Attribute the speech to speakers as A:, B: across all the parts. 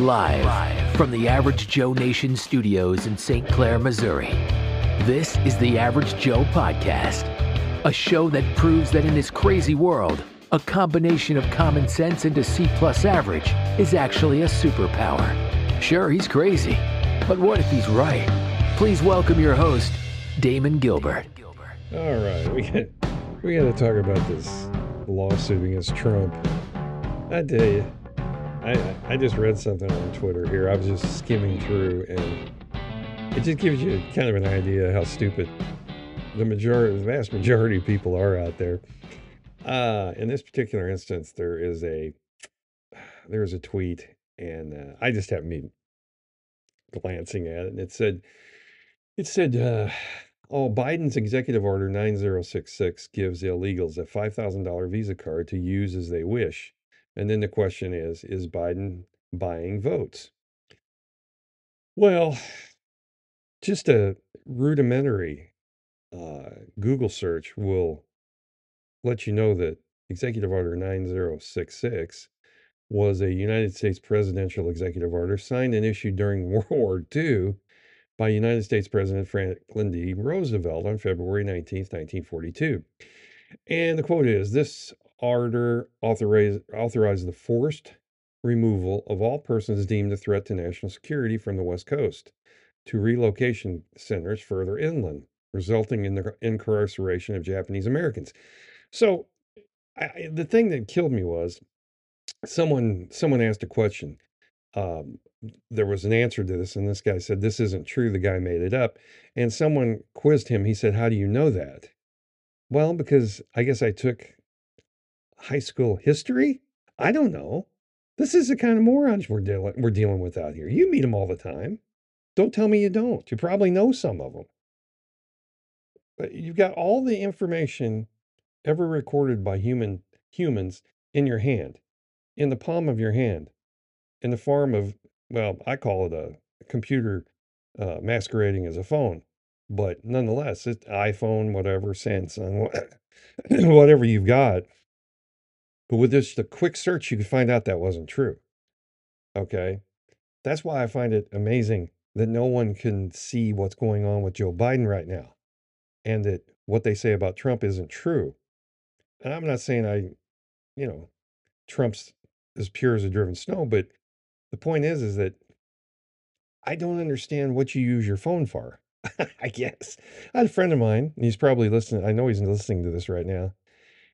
A: Live from the Average Joe Nation studios in St. Clair, Missouri. This is the Average Joe Podcast, a show that proves that in this crazy world, a combination of common sense and a C plus average is actually a superpower. Sure, he's crazy, but what if he's right? Please welcome your host, Damon Gilbert.
B: All right, we got we got to talk about this lawsuit against Trump. I tell you, I I just read something on Twitter here. I was just skimming through, and it just gives you kind of an idea how stupid the majority, the vast majority of people are out there. Uh, in this particular instance, there is a there is a tweet, and uh, I just happened to be glancing at it, and it said it said. Uh, Oh, Biden's executive order 9066 gives illegals a $5,000 Visa card to use as they wish. And then the question is Is Biden buying votes? Well, just a rudimentary uh, Google search will let you know that Executive Order 9066 was a United States presidential executive order signed and issued during World War II by United States President Franklin D. Roosevelt on February 19, 1942. And the quote is This order authorized, authorized the forced removal of all persons deemed a threat to national security from the West Coast to relocation centers further inland, resulting in the incarceration of Japanese Americans. So, I, the thing that killed me was someone someone asked a question um, there was an answer to this, and this guy said, This isn't true. The guy made it up. And someone quizzed him. He said, How do you know that? Well, because I guess I took high school history. I don't know. This is the kind of morons we're dealing we're dealing with out here. You meet them all the time. Don't tell me you don't. You probably know some of them. But you've got all the information ever recorded by human humans in your hand, in the palm of your hand in the form of, well, I call it a computer uh, masquerading as a phone. But nonetheless, it's iPhone, whatever, Samsung, whatever you've got. But with just a quick search, you could find out that wasn't true. Okay. That's why I find it amazing that no one can see what's going on with Joe Biden right now and that what they say about Trump isn't true. And I'm not saying I, you know, Trump's as pure as a driven snow, but the point is, is that I don't understand what you use your phone for. I guess. I had a friend of mine, he's probably listening. I know he's listening to this right now.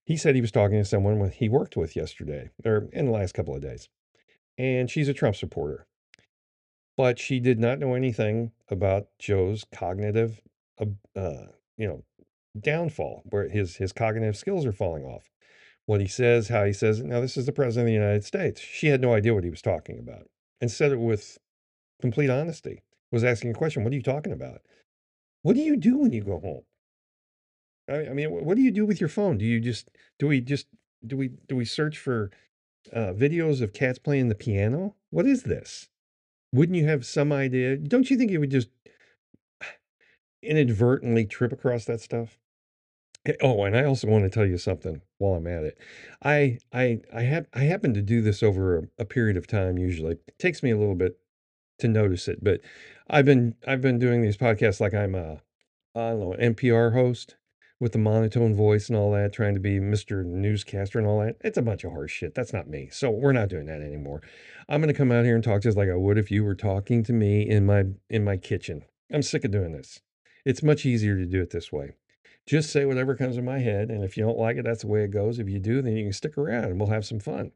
B: He said he was talking to someone he worked with yesterday, or in the last couple of days. And she's a Trump supporter. But she did not know anything about Joe's cognitive, uh, uh you know, downfall, where his his cognitive skills are falling off what he says, how he says it. Now, this is the president of the United States. She had no idea what he was talking about and said it with complete honesty. Was asking a question, What are you talking about? What do you do when you go home? I mean, what do you do with your phone? Do you just, do we just, do we, do we search for uh, videos of cats playing the piano? What is this? Wouldn't you have some idea? Don't you think you would just inadvertently trip across that stuff? Eh, oh, and I also want to tell you something while I'm at it. I I I have I happen to do this over a, a period of time usually. It takes me a little bit to notice it, but I've been I've been doing these podcasts like I'm a I don't know, NPR host with the monotone voice and all that, trying to be Mr. Newscaster and all that. It's a bunch of horse shit. That's not me. So we're not doing that anymore. I'm going to come out here and talk just like I would if you were talking to me in my in my kitchen. I'm sick of doing this. It's much easier to do it this way just say whatever comes in my head. And if you don't like it, that's the way it goes. If you do, then you can stick around and we'll have some fun.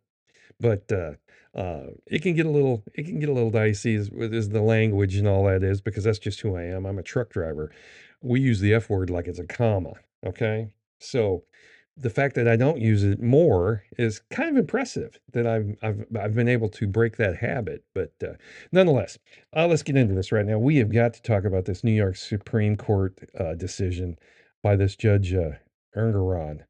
B: But uh, uh, it can get a little it can get a little dicey as, as the language and all that is because that's just who I am. I'm a truck driver. We use the F word like it's a comma. Okay, so the fact that I don't use it more is kind of impressive that I've I've I've been able to break that habit. But uh, nonetheless, uh, let's get into this right now. We have got to talk about this New York Supreme Court uh, decision by this judge uh, Engoron,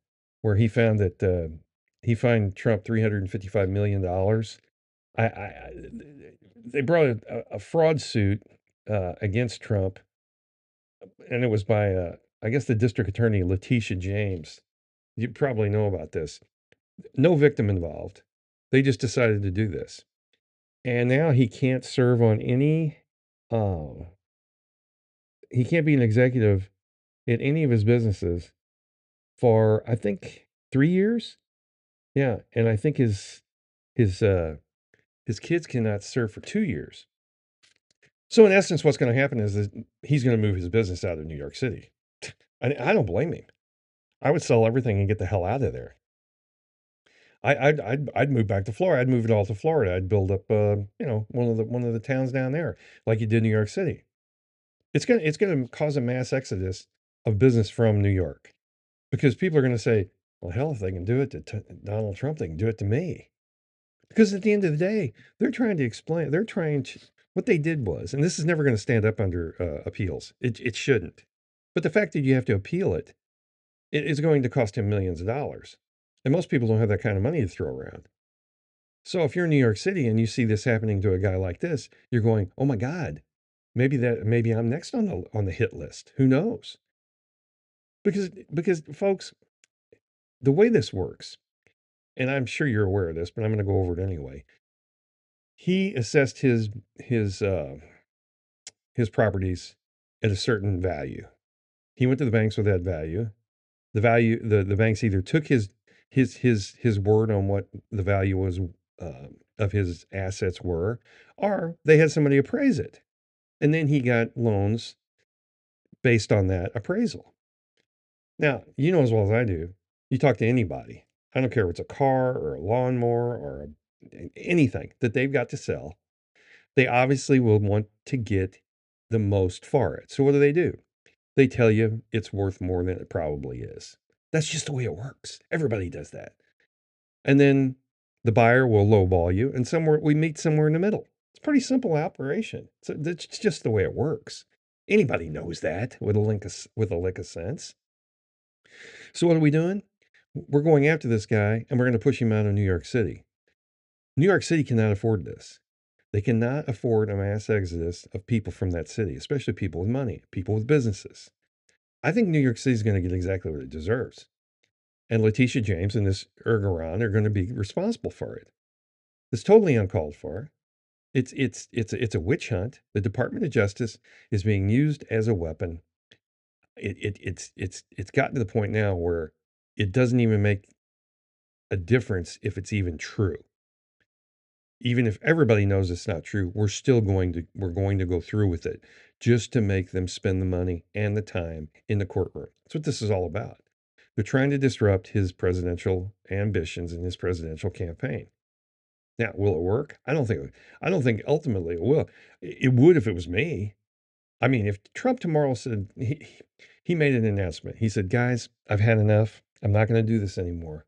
B: where he found that uh, he fined Trump three hundred and fifty-five million dollars. I, I, they brought a, a fraud suit uh, against Trump, and it was by uh, I guess the district attorney Letitia James. You probably know about this. No victim involved. They just decided to do this. and now he can't serve on any. Uh, he can't be an executive at any of his businesses for I think three years. Yeah, and I think his his uh, his kids cannot serve for two years. So in essence, what's going to happen is that he's going to move his business out of New York City. I, I don't blame him. I would sell everything and get the hell out of there. I, I'd, I'd, I'd move back to Florida. I'd move it all to Florida. I'd build up, uh, you know, one of the one of the towns down there, like you did New York City. It's gonna it's gonna cause a mass exodus of business from New York, because people are gonna say, "Well, hell, if they can do it to t- Donald Trump, they can do it to me." Because at the end of the day, they're trying to explain. They're trying to. What they did was, and this is never going to stand up under uh, appeals. It it shouldn't. But the fact that you have to appeal it, it is going to cost him millions of dollars. And most people don't have that kind of money to throw around. So if you're in New York City and you see this happening to a guy like this, you're going, "Oh my God, maybe that maybe I'm next on the on the hit list. Who knows?" Because because folks, the way this works, and I'm sure you're aware of this, but I'm going to go over it anyway. He assessed his his uh, his properties at a certain value. He went to the banks with that value. The value the the banks either took his his his his word on what the value was uh, of his assets were, or they had somebody appraise it, and then he got loans based on that appraisal. Now you know as well as I do. You talk to anybody. I don't care if it's a car or a lawnmower or a, anything that they've got to sell. They obviously will want to get the most for it. So what do they do? They tell you it's worth more than it probably is. That's just the way it works. Everybody does that. And then the buyer will lowball you, and somewhere we meet somewhere in the middle. It's pretty simple operation. So it's just the way it works. Anybody knows that with a lick of, with a lick of sense. So what are we doing? We're going after this guy, and we're going to push him out of New York City. New York City cannot afford this. They cannot afford a mass exodus of people from that city, especially people with money, people with businesses. I think New York City is going to get exactly what it deserves. And Letitia James and this Engoron are going to be responsible for it. It's totally uncalled for. It's it's it's it's a witch hunt. The Department of Justice is being used as a weapon. It, it it's it's it's gotten to the point now where it doesn't even make a difference if it's even true. Even if everybody knows it's not true, we're still going to we're going to go through with it just to make them spend the money and the time in the courtroom. That's what this is all about. They're trying to disrupt his presidential ambitions and his presidential campaign. Now, will it work? I don't think. I don't think ultimately it will. It would if it was me. I mean, if Trump tomorrow said he he made an announcement. He said, "Guys, I've had enough. I'm not going to do this anymore.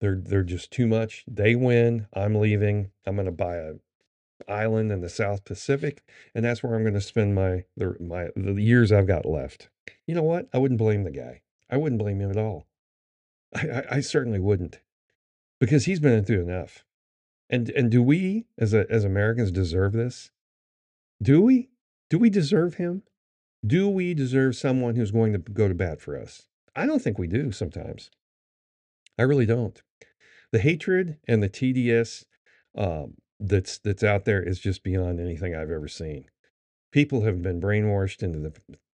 B: They're they're just too much. They win. I'm leaving. I'm going to buy a island in the South Pacific, and that's where I'm going to spend my the my the years I've got left." You know what? I wouldn't blame the guy. I wouldn't blame him at all. I, I, I certainly wouldn't, because he's been through enough. And and do we as a, as Americans deserve this? Do we? Do we deserve him? Do we deserve someone who's going to go to bat for us? I don't think we do sometimes. I really don't. The hatred and the TDS um, that's that's out there is just beyond anything I've ever seen. People have been brainwashed into the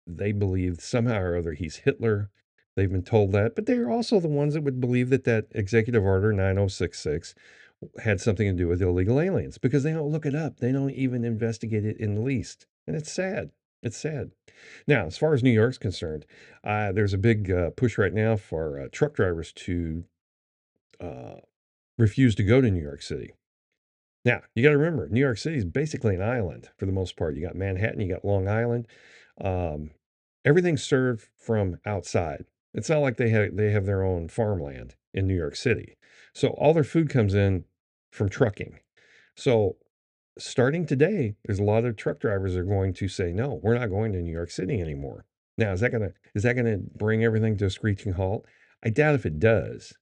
B: they believe somehow or other he's Hitler. They've been told that, but they're also the ones that would believe that that executive order 9066 had something to do with illegal aliens because they don't look it up. They don't even investigate it in the least. And it's sad. It's sad. Now, as far as New York's concerned, uh, there's a big uh, push right now for uh, truck drivers to uh, refuse to go to New York City. Now, you got to remember, New York City is basically an island for the most part. You got Manhattan, you got Long Island. Um, everything's served from outside. It's not like they have they have their own farmland in New York City. So all their food comes in from trucking. So starting today, there's a lot of truck drivers are going to say, no, we're not going to New York City anymore. Now, is that gonna is that gonna bring everything to a screeching halt? I doubt if it does,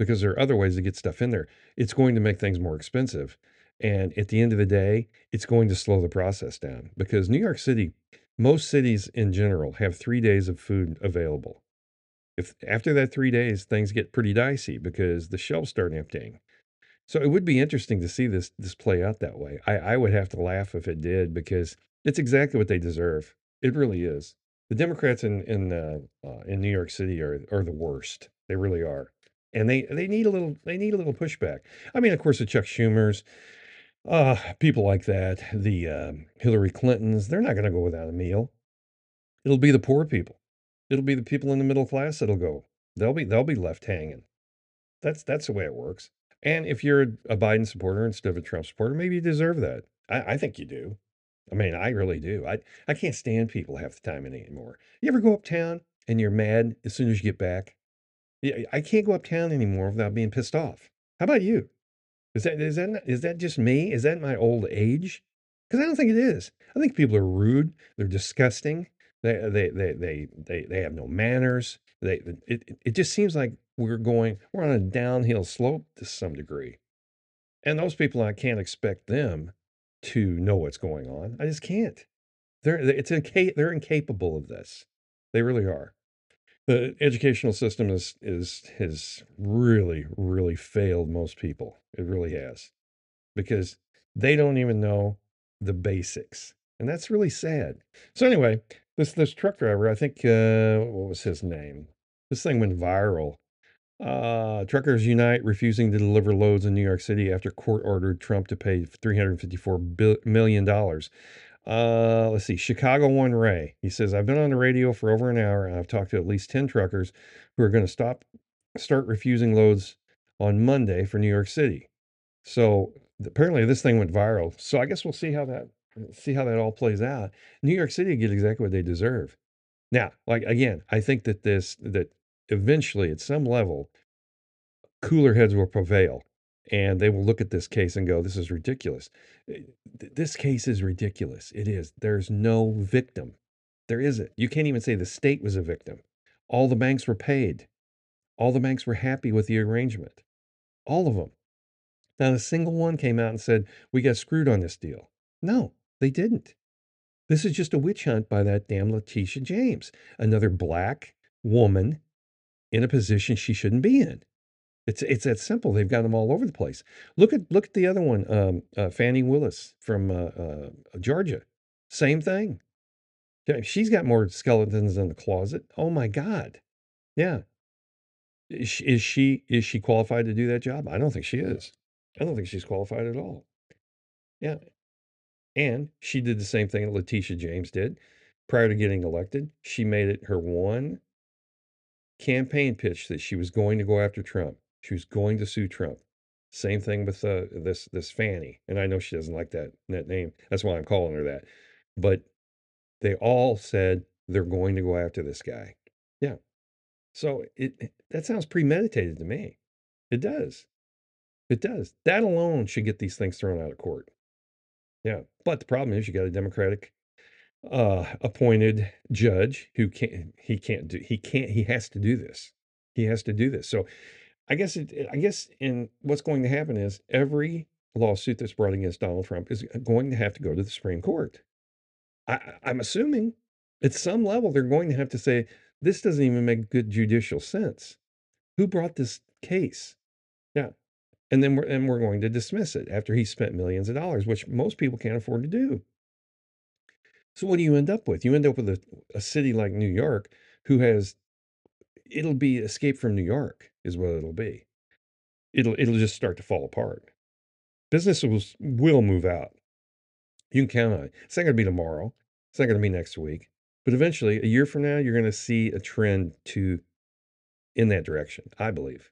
B: because there are other ways to get stuff in there. It's going to make things more expensive. And at the end of the day, it's going to slow the process down because New York City, most cities in general, have three days of food available. If after that three days, things get pretty dicey because the shelves start emptying. So it would be interesting to see this this play out that way. I, I would have to laugh if it did because it's exactly what they deserve. It really is. The Democrats in in uh, uh, in New York City are are the worst. They really are, and they they need a little they need a little pushback. I mean, of course, the Chuck Schumers, uh, people like that, the um, Hillary Clintons, they're not going to go without a meal. It'll be the poor people. It'll be the people in the middle class that'll go. They'll be they'll be left hanging. That's that's the way it works. And if you're a Biden supporter instead of a Trump supporter, maybe you deserve that. I, I think you do. I mean, I really do. I I can't stand people half the time anymore. You ever go uptown and you're mad as soon as you get back? I can't go uptown anymore without being pissed off. How about you? Is that is that that just me? Is that my old age? Because I don't think it is. I think people are rude. They're disgusting. They they they they they, they have no manners. They it it just seems like we're going we're on a downhill slope to some degree. And those people I can't expect them to know what's going on. I just can't. They're it's inca- they're incapable of this. They really are. The educational system is is has really really failed most people. It really has. Because they don't even know the basics. And that's really sad. So anyway, this this truck driver, I think uh what was his name? This thing went viral. Uh, truckers unite refusing to deliver loads in New York City after court ordered Trump to pay $354 million. Uh, let's see. Chicago One Ray. He says, I've been on the radio for over an hour and I've talked to at least 10 truckers who are going to stop, start refusing loads on Monday for New York City. So apparently this thing went viral. So I guess we'll see how that see how that all plays out. New York City get exactly what they deserve. Now, like again, I think that this that eventually at some level cooler heads will prevail and they will look at this case and go, This is ridiculous. Eh, this case is ridiculous. It is. There's no victim. There isn't. You can't even say the state was a victim. All the banks were paid. All the banks were happy with the arrangement. All of them. Not a single one came out and said, We got screwed on this deal. No, they didn't. This is just a witch hunt by that damn Letitia James, another black woman in a position she shouldn't be in. It's it's that simple. They've got them all over the place. Look at look at the other one, um, uh, Fani Willis from uh, uh, Georgia. Same thing. She's got more skeletons in the closet. Oh my God. Yeah. Is she, is she is she qualified to do that job? I don't think she is. I don't think she's qualified at all. Yeah. And she did the same thing that Letitia James did prior to getting elected. She made it her one campaign pitch that she was going to go after Trump. She was going to sue Trump. Same thing with uh, this this Fani, and I know she doesn't like that that name. That's why I'm calling her that. But they all said they're going to go after this guy. Yeah. So it that sounds premeditated to me. It does. It does. That alone should get these things thrown out of court. Yeah. But the problem is you got a Democratic uh appointed judge who can't he can't do he can't he has to do this. He has to do this. So I guess it, I guess in what's going to happen is every lawsuit that's brought against Donald Trump is uh, going to have to go to the Supreme Court. I, I'm assuming at some level they're going to have to say this doesn't even make good judicial sense. Who brought this case? Yeah, and then we're and we're going to dismiss it after he spent millions of dollars, which most people can't afford to do. So what do you end up with? You end up with a, a city like New York who has it'll be escape from New York is what it'll be. It'll it'll just start to fall apart. Businesses will move out. You can count on it. It's not going to be tomorrow. It's not going to be next week. But eventually, a year from now, you're going to see a trend to in that direction. I believe.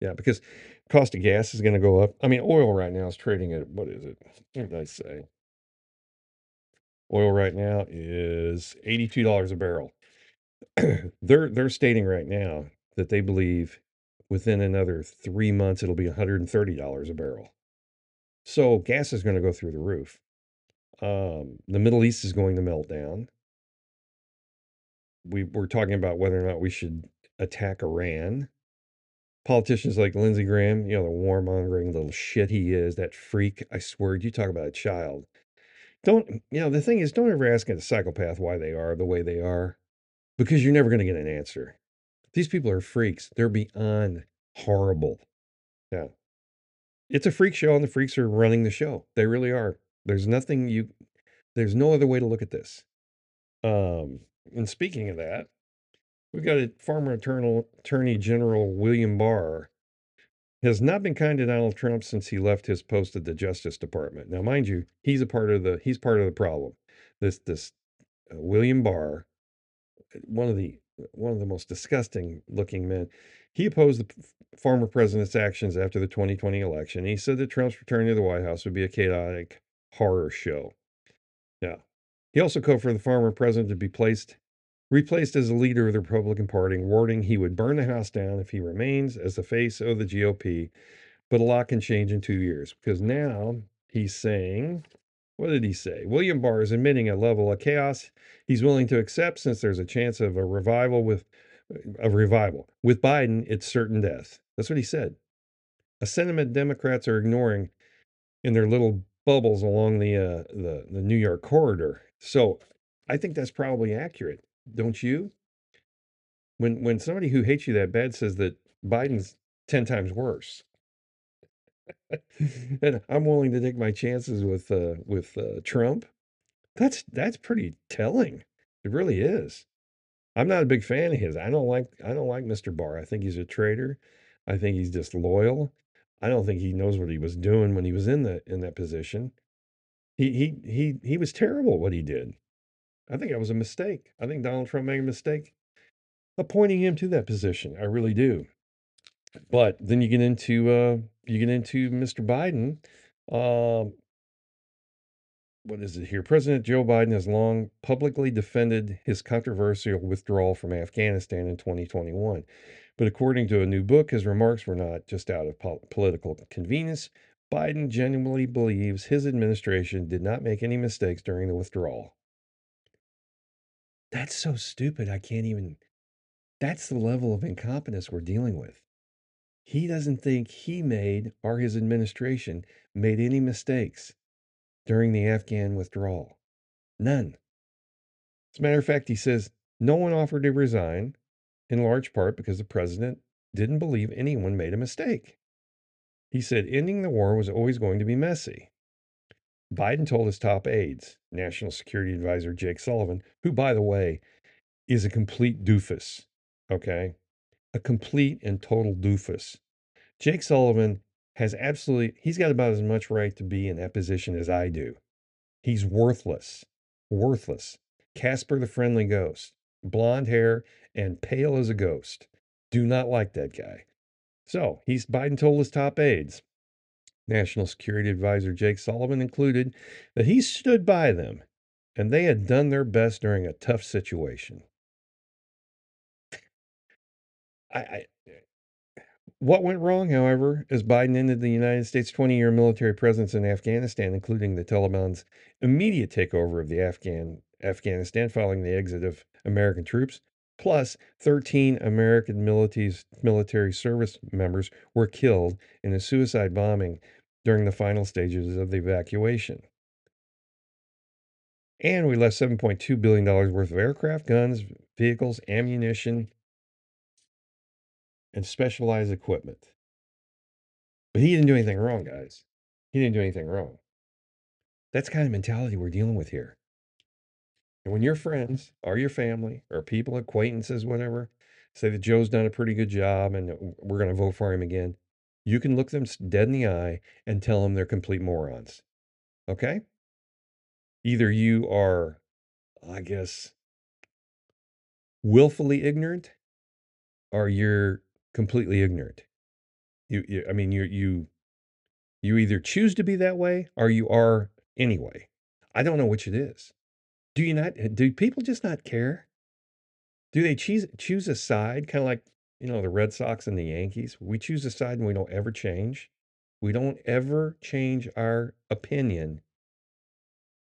B: Yeah, because cost of gas is going to go up. I mean, oil right now is trading at what is it? What did I say? Oil right now is eighty-two dollars a barrel. they're they're stating right now that they believe within another three months it'll be $130 a barrel. So gas is going to go through the roof. Um, the Middle East is going to melt down. We we're talking about whether or not we should attack Iran. Politicians like Lindsey Graham, you know, the warmongering little shit he is, that freak. I swear, you talk about a child. Don't you know the thing is, don't ever ask a psychopath why they are the way they are because you're never going to get an answer. These people are freaks. They're beyond horrible. Yeah. it's a freak show and the freaks are running the show. They really are. There's nothing you there's no other way to look at this. Um and speaking of that, we've got a former attorney general William Barr has not been kind to Donald Trump since he left his post at the Justice Department. Now, mind you, he's a part of the he's part of the problem. This this uh, William Barr, one of the one of the most disgusting looking men, he opposed the former president's actions after the 2020 election. He said that Trump's return to the White House would be a chaotic horror show. Yeah. He also called for the former president to be placed replaced as the leader of the Republican Party, warning he would burn the House down if he remains as the face of the GOP. But a lot can change in two years because now he's saying, what did he say? William Barr is admitting a level of chaos he's willing to accept since there's a chance of a revival with a revival. With Biden, it's certain death. That's what he said. A sentiment Democrats are ignoring in their little bubbles along the uh, the the New York corridor. So I think that's probably accurate don't you? When when somebody who hates you that bad says that Biden's 10 times worse. And I'm willing to take my chances with uh with uh, Trump. That's that's pretty telling. It really is. I'm not a big fan of his. I don't like I don't like Mr. Barr. I think he's a traitor. I think he's disloyal. I don't think he knows what he was doing when he was in the in that position. He he he he was terrible what he did. I think that was a mistake. I think Donald Trump made a mistake appointing him to that position. I really do. But then you get into uh, you get into Mr. Biden. Um, what is it here? President Joe Biden has long publicly defended his controversial withdrawal from Afghanistan in 2021. But according to a new book, his remarks were not just out of po- political convenience. Biden genuinely believes his administration did not make any mistakes during the withdrawal. That's so stupid. I can't even. That's the level of incompetence we're dealing with. He doesn't think he made or his administration made any mistakes during the Afghan withdrawal. None. As a matter of fact, he says no one offered to resign, in large part because the president didn't believe anyone made a mistake. He said ending the war was always going to be messy. Biden told his top aides, National Security Advisor Jake Sullivan, who, by the way, is a complete doofus, okay? A complete and total doofus. Jake Sullivan has absolutely, he's got about as much right to be in that position as I do. He's worthless, worthless. Casper the Friendly Ghost, blonde hair and pale as a ghost. Do not like that guy. So he's Biden told his top aides, National Security Advisor Jake Sullivan included, that he stood by them and they had done their best during a tough situation. I, I, what went wrong, however, is Biden ended the United States' 20 year military presence in Afghanistan, including the Taliban's immediate takeover of the Afghan Afghanistan following the exit of American troops, plus 13 American military service members were killed in a suicide bombing during the final stages of the evacuation. And we left $7.2 billion worth of aircraft, guns, vehicles, ammunition, and specialized equipment. But he didn't do anything wrong, guys. He didn't do anything wrong. That's kind of mentality we're dealing with here. And when your friends or your family or people, acquaintances, whatever, say that Joe's done a pretty good job and we're going to vote for him again, you can look them dead in the eye and tell them they're complete morons. Okay? Either you are, I guess, willfully ignorant or you're completely ignorant. You, you I mean, you you you either choose to be that way or you are anyway. I don't know which it is. Do you not? Do people just not care? Do they choose choose a side, kind of like you know, the Red Sox and the Yankees, we choose a side and we don't ever change. We don't ever change our opinion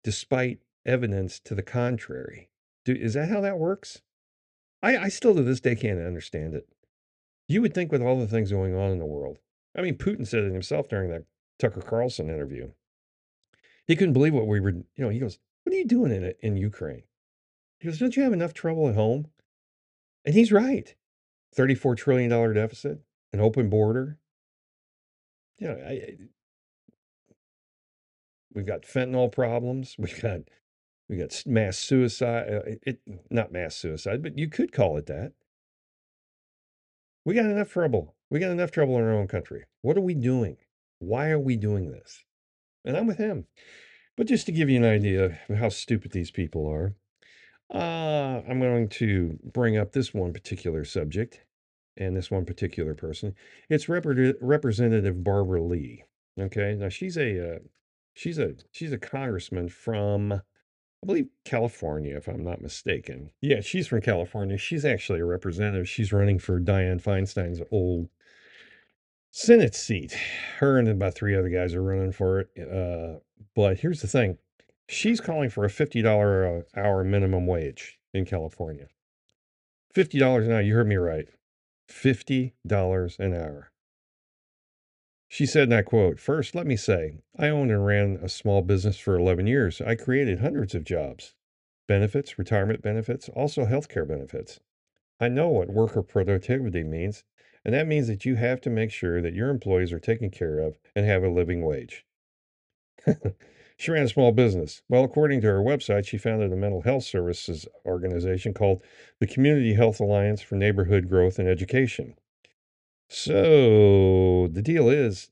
B: despite evidence to the contrary. Do, is that how that works? I, I still to this day can't understand it. You would think with all the things going on in the world. I mean, Putin said it himself during that Tucker Carlson interview. He couldn't believe what we were, you know, he goes, What are you doing in in Ukraine? He goes, Don't you have enough trouble at home? And he's right. $34 trillion deficit, an open border. you know, I, I, we've got fentanyl problems. We've got we got mass suicide. Uh, it not mass suicide, but you could call it that. We got enough trouble. We got enough trouble in our own country. What are we doing? Why are we doing this? And I'm with him. But just to give you an idea of how stupid these people are, uh, I'm going to bring up this one particular subject and this one particular person. It's Rep- Representative Barbara Lee. Okay, now she's a uh, she's a she's a congressman from I believe California, if I'm not mistaken. Yeah, she's from California. She's actually a representative. She's running for Dianne Feinstein's old Senate seat. Her and about three other guys are running for it. Uh, but here's the thing she's calling for a $50 an hour minimum wage in California. $50 an hour. You heard me right. $50 an hour. She said, and I quote, First, let me say, I owned and ran a small business for 11 years. I created hundreds of jobs, benefits, retirement benefits, also healthcare benefits. I know what worker productivity means and that means that you have to make sure that your employees are taken care of and have a living wage. she ran a small business. Well, according to her website, she founded a mental health services organization called the Community Health Alliance for Neighborhood Growth and Education. So the deal is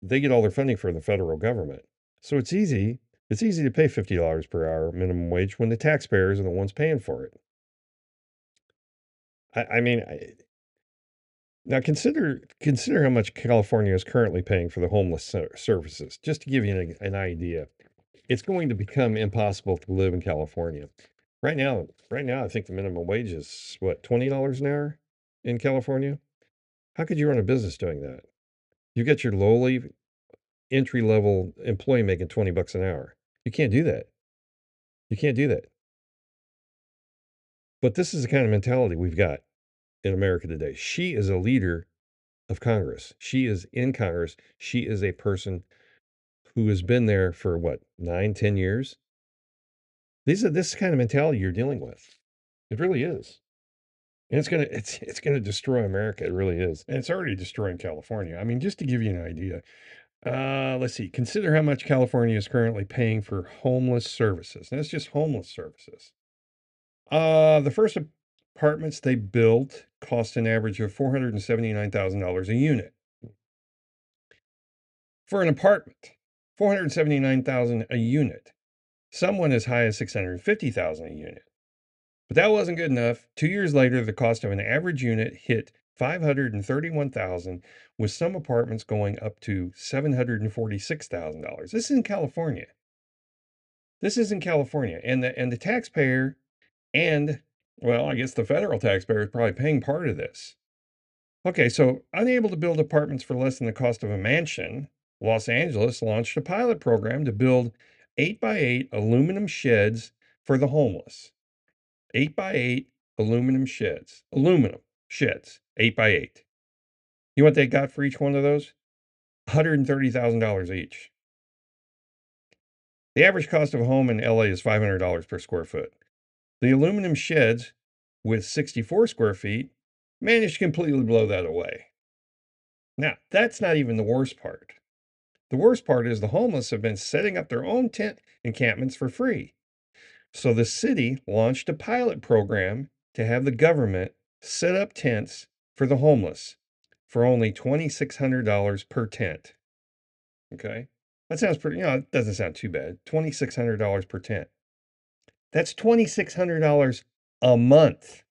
B: they get all their funding from the federal government. So it's easy. It's easy to pay $50 per hour minimum wage when the taxpayers are the ones paying for it. I, I mean, I, now consider consider how much California is currently paying for the homeless services. Just to give you an, an idea, it's going to become impossible to live in California. Right now, right now, I think the minimum wage is what twenty dollars an hour in California. How could you run a business doing that? You get your lowly entry level employee making twenty bucks an hour. You can't do that. You can't do that. But this is the kind of mentality we've got in America today. She is a leader of Congress. She is in Congress. She is a person who has been there for what, nine, ten years? These are this kind of mentality you're dealing with. It really is. And it's gonna it's it's gonna destroy America. It really is. And it's already destroying California. I mean, just to give you an idea. Uh, let's see. Consider how much California is currently paying for homeless services. And that's just homeless services. Uh, the first apartments they built cost an average of $479,000 a unit. For an apartment, 479,000 a unit. Some went as high as 650,000 a unit. But that wasn't good enough. 2 years later, the cost of an average unit hit 531,000 with some apartments going up to $746,000. This is in California. This is in California and the and the taxpayer and well, I guess the federal taxpayer is probably paying part of this. Okay, so unable to build apartments for less than the cost of a mansion, Los Angeles launched a pilot program to build 8 by 8 aluminum sheds for the homeless. 8 by 8 aluminum sheds. Aluminum sheds, 8 by 8 You know what they got for each one of those? $130,000 each. The average cost of a home in LA is $500 per square foot. The aluminum sheds with 64 square feet managed to completely blow that away. Now, that's not even the worst part. The worst part is the homeless have been setting up their own tent encampments for free. So the city launched a pilot program to have the government set up tents for the homeless for only $2,600 per tent. Okay. That sounds pretty, you know, it doesn't sound too bad. $2,600 per tent. That's $2,600 a month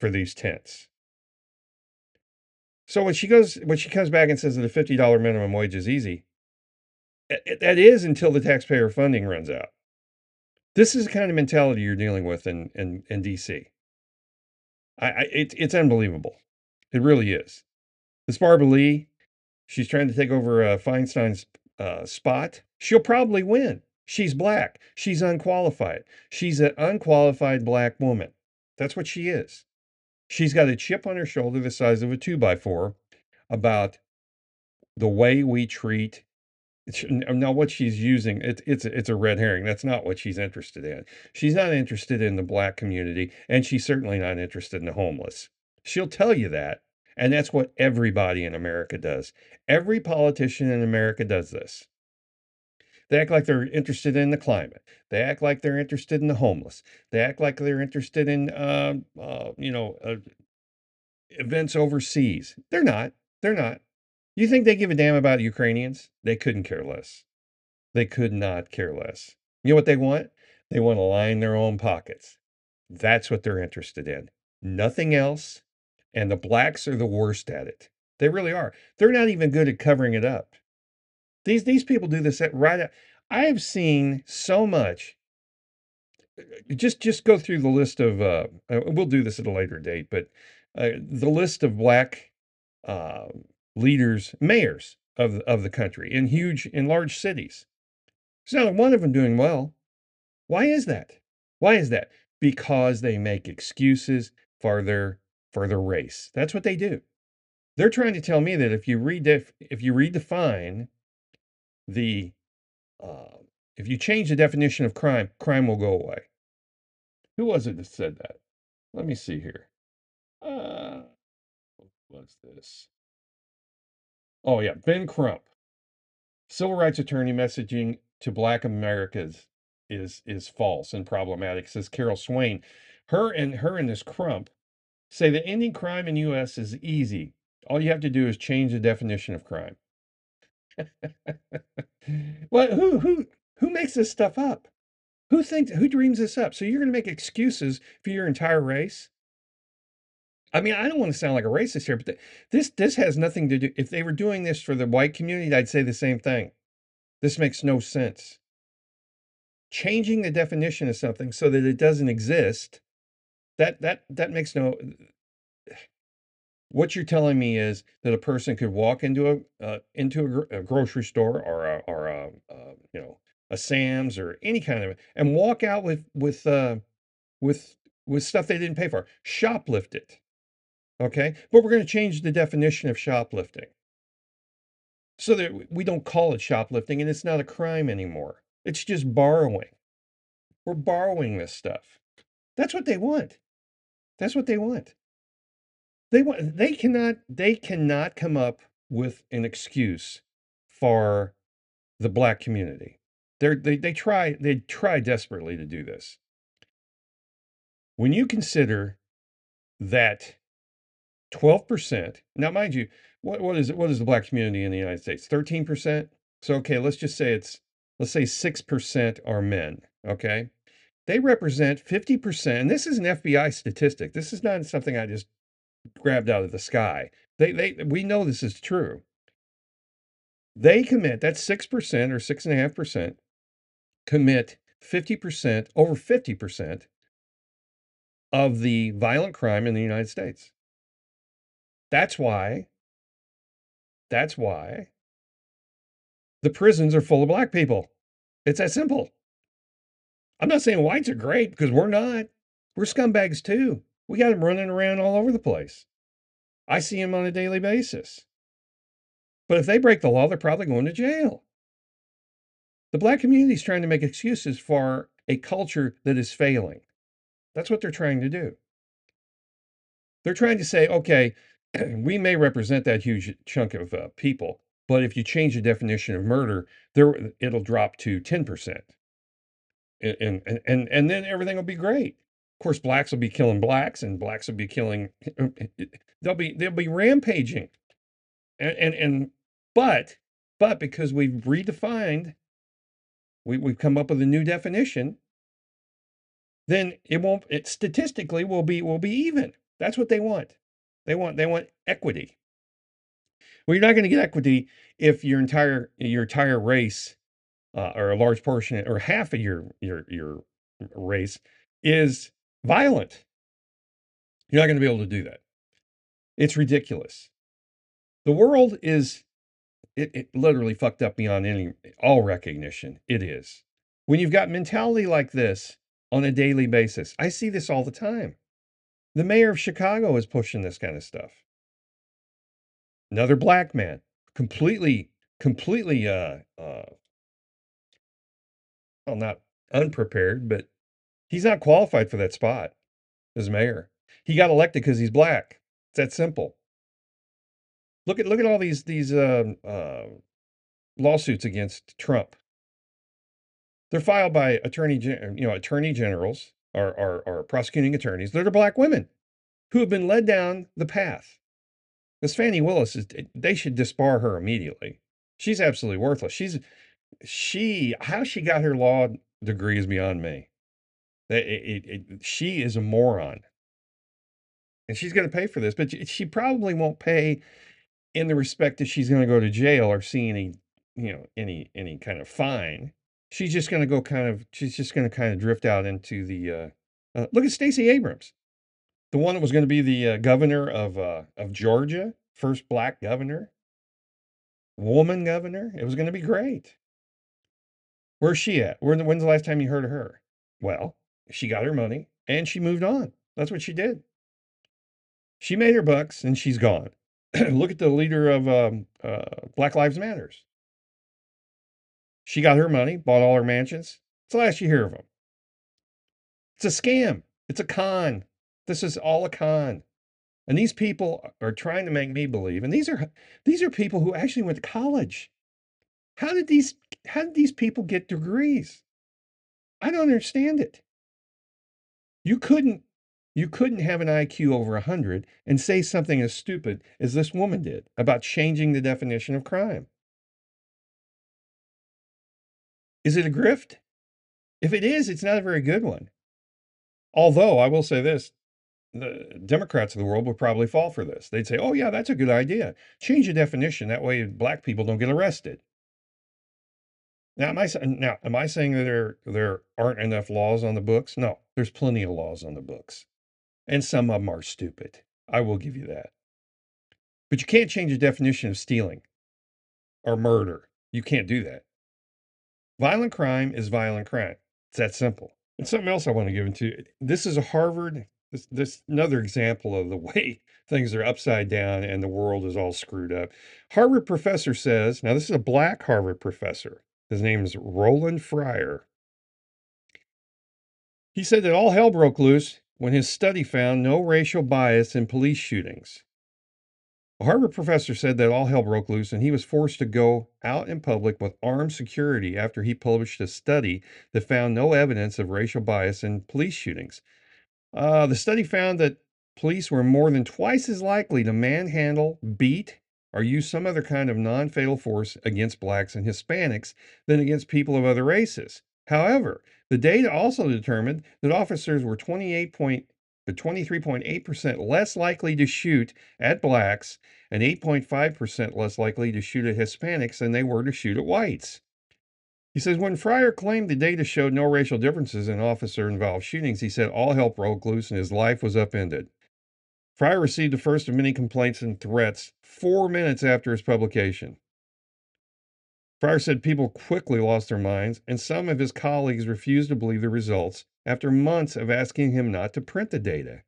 B: for these tents. So when she goes, when she comes back and says that a $50 minimum wage is easy, that is until the taxpayer funding runs out. This is the kind of mentality you're dealing with in, in, in DC. I, I, it, it's unbelievable. It really is. This Barbara Lee, she's trying to take over uh, Feinstein's uh, spot. She'll probably win. She's black. She's unqualified. She's an unqualified black woman. That's what she is. She's got a chip on her shoulder the size of a two by four about the way we treat. Now, what she's using, it, it's it's a red herring. That's not what she's interested in. She's not interested in the black community, and she's certainly not interested in the homeless. She'll tell you that, And that's what everybody in America does. Every politician in America does this. They act like they're interested in the climate. They act like they're interested in the homeless. They act like they're interested in, uh, uh, you know, uh, events overseas. They're not. They're not. You think they give a damn about Ukrainians? They couldn't care less. They could not care less. You know what they want? They want to line their own pockets. That's what they're interested in. Nothing else. And the blacks are the worst at it. They really are. They're not even good at covering it up. These these people do this at right. At, I have seen so much. Just just go through the list of. Uh, uh, we'll do this at a later date, but uh, the list of black uh, leaders, mayors of of the country in huge in large cities. There's not one of them doing well. Why is that? Why is that? Because they make excuses for their for their race. That's what they do. They're trying to tell me that if you redef- if you redefine the uh, if you change the definition of crime, crime will go away. Who was it that said that? Let me see here. Uh, was this? Oh yeah, Ben Crump, civil rights attorney, messaging to Black Americans is is false and problematic. Says Carol Swain. Her and her and this Crump say that ending crime in U.S. is easy. All you have to do is change the definition of crime. well, who who who makes this stuff up? Who thinks who dreams this up? So you're going to make excuses for your entire race? I mean, I don't want to sound like a racist here, but this this has nothing to do. If they were doing this for the white community, I'd say the same thing. This makes no sense. Changing the definition of something so that it doesn't exist, that that that makes no what you're telling me is that a person could walk into a uh, into a, a, grocery store or a, or a, uh, you know a Sam's or any kind of and walk out with with uh, with with stuff they didn't pay for, shoplift it. Okay, but we're going to change the definition of shoplifting so that we don't call it shoplifting and it's not a crime anymore. It's just borrowing. We're borrowing this stuff. That's what they want. That's what they want. They want they cannot they cannot come up with an excuse for the black community. They're, they they try they try desperately to do this. When you consider that 12%, now mind you, what, what is it, what is the black community in the United States? 13%? So okay, let's just say it's let's say 6% are men, okay? They represent 50%, and this is an FBI statistic. This is not something I just grabbed out of the sky. They, they, we know this is true. They commit, that's 6% or 6.5%, commit 50%, over 50% of the violent crime in the United States. That's why, that's why the prisons are full of black people. It's that simple. I'm not saying whites are great because we're not. We're scumbags too. We got them running around all over the place. I see them on a daily basis. But if they break the law, they're probably going to jail. The black community is trying to make excuses for a culture that is failing. That's what they're trying to do. They're trying to say, okay, we may represent that huge chunk of uh, people, but if you change the definition of murder, there it'll drop to 10%. And, and, and, and then everything will be great. Of course, blacks will be killing blacks, and blacks will be killing. They'll be they'll be rampaging, and and, and but but because we've redefined, we we've come up with a new definition. Then it won't. It statistically will be will be even. That's what they want. They want they want equity. Well, you're not going to get equity if your entire your entire race, uh, or a large portion, or half of your your your race is violent. You're not going to be able to do that. It's ridiculous. The world is it, it literally fucked up beyond any all recognition. It is. When you've got mentality like this on a daily basis, I see this all the time. The mayor of Chicago is pushing this kind of stuff. Another black man, completely, completely, uh, uh, well, not unprepared, but He's not qualified for that spot as mayor. He got elected because he's black. It's that simple. Look at look at all these these um, uh, lawsuits against Trump. They're filed by attorney, you know, attorney generals or, or, or prosecuting attorneys. They're black women who have been led down the path. This Fani Willis is. They should disbar her immediately. She's absolutely worthless. She's she how she got her law degree is beyond me. It, it, it, she is a moron, and she's going to pay for this. But she probably won't pay in the respect that she's going to go to jail or see any you know any any kind of fine she's just going to go kind of she's just going to kind of drift out into the uh, uh, look at Stacey Abrams, the one that was going to be the uh, governor of uh, of Georgia, first black governor, woman governor. It was going to be great. Where's she at? Where, when's the last time you heard of her? Well, she got her money and she moved on. That's what she did. She made her bucks and she's gone. Look at the leader of um, uh, Black Lives Matters. She got her money, bought all her mansions. It's the last you hear of them. It's a scam. It's a con. This is all a con. And these people are trying to make me believe. And these are these are people who actually went to college. How did these how did these people get degrees? I don't understand it. You couldn't you couldn't have an IQ over 100 and say something as stupid as this woman did about changing the definition of crime. Is it a grift? If it is, it's not a very good one. Although I will say this the Democrats of the world would probably fall for this. They'd say, oh, yeah, that's a good idea. Change the definition. That way black people don't get arrested. Now, am I, now, am I saying that there, there aren't enough laws on the books? No, there's plenty of laws on the books. And some of them are stupid. I will give you that. But you can't change the definition of stealing or murder. You can't do that. Violent crime is violent crime. It's that simple. And something else I want to give into eh, this is a Harvard, this, this another example of the way things are upside down and the world is all screwed up. Harvard professor says, now this is a black Harvard professor. His name is Roland Fryer. He said that all hell broke loose when his study found no racial bias in police shootings. Harvard professor said that all hell broke loose and he was forced to go out in public with armed security after he published a study that found no evidence of racial bias in police shootings. Uh, the study found that police were more than twice as likely to manhandle, beat, or use some other kind of non fatal force against blacks and Hispanics than against people of other races. However, the data also determined that officers were 28 point but 23.8% less likely to shoot at blacks and 8.5% less likely to shoot at Hispanics than they were to shoot at whites. He says when Fryer claimed the data showed no racial differences in officer involved shootings, he said all hell broke loose and his life was upended. Fryer received the first of many complaints and threats four minutes after his publication. Fryer said people quickly lost their minds, and some of his colleagues refused to believe the results after months of asking him not to print the data.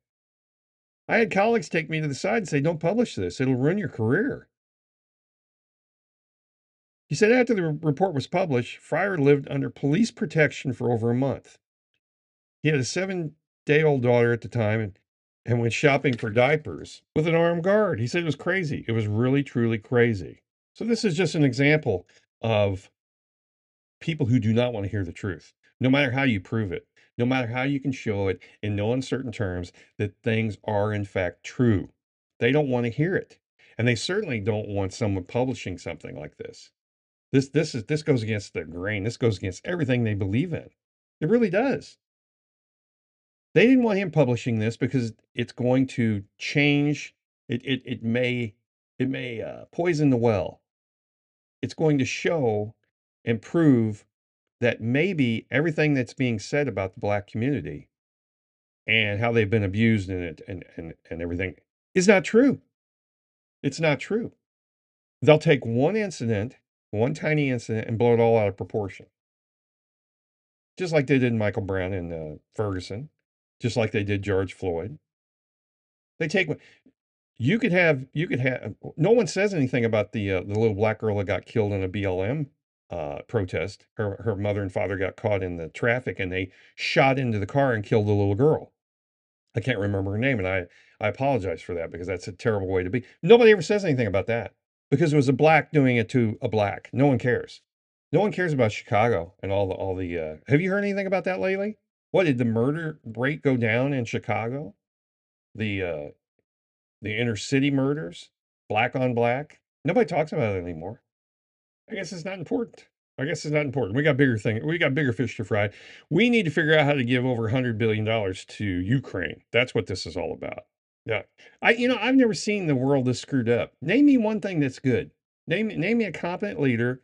B: I had colleagues take me to the side and say, Don't publish this, it'll ruin your career. He said after the report was published, Fryer lived under police protection for over a month. He had a seven day old daughter at the time and, and went shopping for diapers with an armed guard. He said it was crazy. It was really, truly crazy. So, this is just an example of people who do not want to hear the truth, no matter how you prove it, no matter how you can show it in no uncertain terms that things are in fact true. They don't want to hear it. And they certainly don't want someone publishing something like this. This this is this goes against their grain. This goes against everything they believe in. It really does. They didn't want him publishing this because it's going to change. It it it may it may uh, poison the well it's going to show and prove that maybe everything that's being said about the black community and how they've been abused in it and, and, and everything is not true. It's not true. They'll take one incident, one tiny incident, and blow it all out of proportion. Just like they did Michael Brown and uh, Ferguson, just like they did George Floyd. They take you could have you could have no one says anything about the uh, the little black girl that got killed in a BLM uh, protest. Her her mother and father got caught in the traffic and they shot into the car and killed the little girl. I can't remember her name, and I I apologize for that because that's a terrible way to be. Nobody ever says anything about that because it was a black doing it to a black. No one cares. No one cares about Chicago and all the all the. Uh, have you heard anything about that lately? What did the murder rate go down in Chicago? The uh, the inner city murders, black on black. Nobody talks about it anymore. I guess it's not important. I guess it's not important. We got bigger thing. We got bigger fish to fry. We need to figure out how to give over hundred billion dollars to Ukraine. That's what this is all about. Yeah, I you know I've never seen the world this screwed up. Name me one thing that's good. Name name me a competent leader,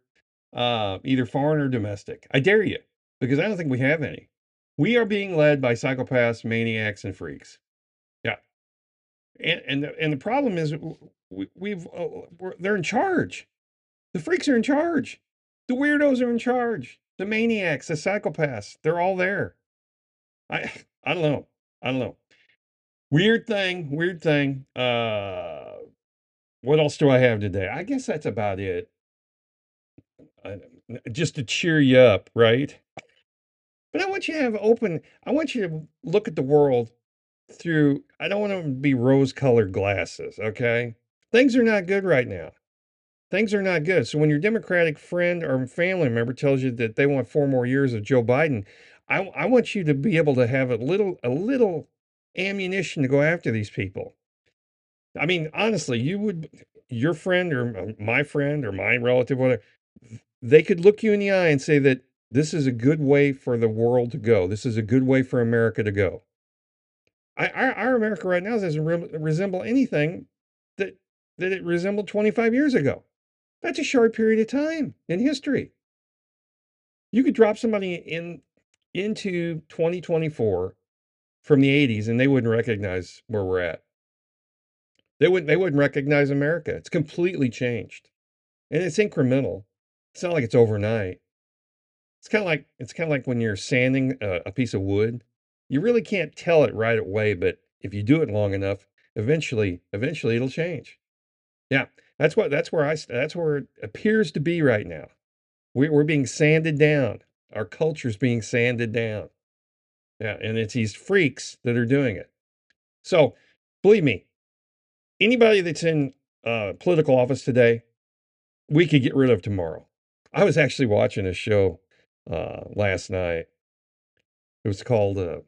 B: uh, either foreign or domestic. I dare you, because I don't think we have any. We are being led by psychopaths, maniacs, and freaks. Yeah, and and the, and the problem is we, we've uh, they're in charge. The freaks are in charge. The weirdos are in charge. The maniacs, the psychopaths, they're all there. I I don't know. I don't know. Weird thing, weird thing. Uh what else do I have today? I guess that's about it. I, just to cheer you up, right? But I want you to have open, I want you to look at the world through, I don't want to be rose colored glasses, okay? Things are not good right now things are not good. So when your Democratic friend or family member tells you that they want four more years of Joe Biden, I, I want you to be able to have a little a little ammunition to go after these people. I mean, honestly, you would your friend or my friend or my relative, whatever, they could look you in the eye and say that this is a good way for the world to go. This is a good way for America to go. I, our, our America right now doesn't re- resemble anything that that it resembled 25 years ago. That's a short period of time in history. You could drop somebody in into 2024 from the 80s and they wouldn't recognize where we're at. They wouldn't they wouldn't recognize America. It's completely changed. And it's incremental. It's not like it's overnight. It's kind of like it's kind of like when you're sanding a, a piece of wood. You really can't tell it right away, but if you do it long enough, eventually eventually it'll change. Yeah. That's what that's where I that's where it appears to be right now. We, we're being sanded down. Our culture's being sanded down. Yeah, and it's these freaks that are doing it. So believe me, anybody that's in uh, political office today, we could get rid of tomorrow. I was actually watching a show uh, last night. It was called uh,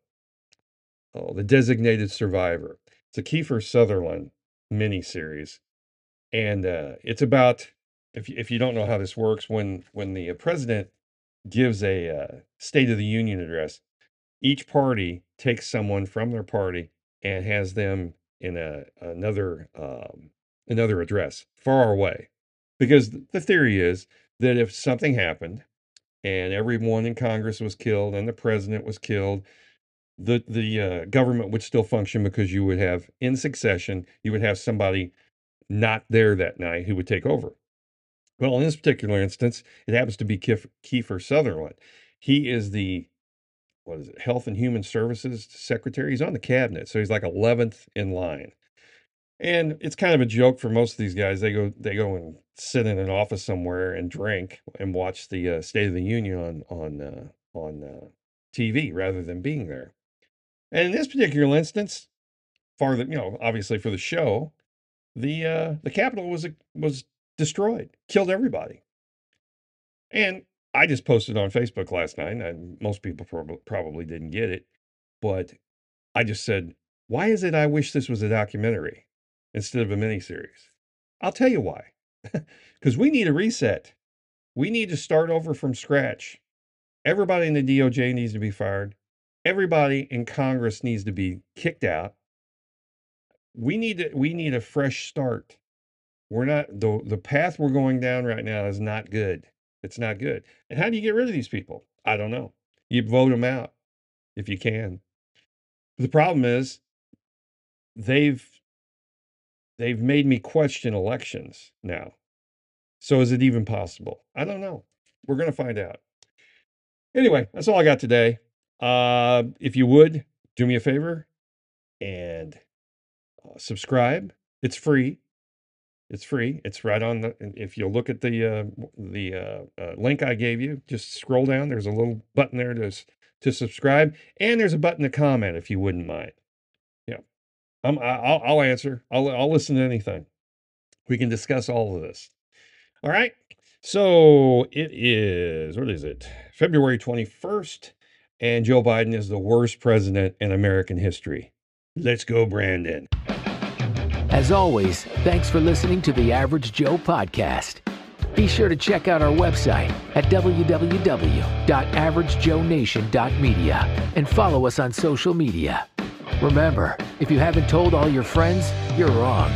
B: oh, The Designated Survivor. It's a Kiefer Sutherland miniseries and uh, it's about if you, if you don't know how this works, when when the uh, president gives a uh, State of the Union address, each party takes someone from their party and has them in a another um, another address far away, because the theory is that if something happened and everyone in Congress was killed and the president was killed, the the uh, government would still function because you would have in succession you would have somebody not there that night who would take over. Well, in this particular instance, it happens to be Kiefer Sutherland. He is the what is it, Health and Human Services Secretary. He's on the cabinet, so he's like 11th in line. And it's kind of a joke for most of these guys. They go they go and sit in an office somewhere and drink and watch the uh, State of the Union on on uh, on uh, TV rather than being there. And in this particular instance, for the you know obviously for the show, the uh, the Capitol was was destroyed, killed everybody. And I just posted on Facebook last night, and most people prob- probably didn't get it, but I just said, "Why is it I wish this was a documentary instead of a miniseries?" I'll tell you why. Because we need a reset. We need to start over from scratch. Everybody in the DOJ needs to be fired. Everybody in Congress needs to be kicked out we need to, we need a fresh start. We're not the the path we're going down right now is not good. It's not good. And how do you get rid of these people? I don't know. You vote them out if you can. The problem is they've they've made me question elections now. So is it even possible? I don't know. We're going to find out. Anyway, that's all I got today. Uh, if you would do me a favor and subscribe. It's free. It's free. It's right on the. If you look at the uh, the uh, uh, link I gave you, just scroll down. There's a little button there to to subscribe, and there's a button to comment if you wouldn't mind. Yeah, I'm, I'll, I'll answer. I'll, I'll listen to anything. We can discuss all of this. All right. So it is, what is it? February 21st. And Joe Biden is the worst president in American history. Let's go, Brandon.
A: As always, thanks for listening to the Average Joe podcast. Be sure to check out our website at www.averagejoenation.media and follow us on social media. Remember, if you haven't told all your friends, you're wrong.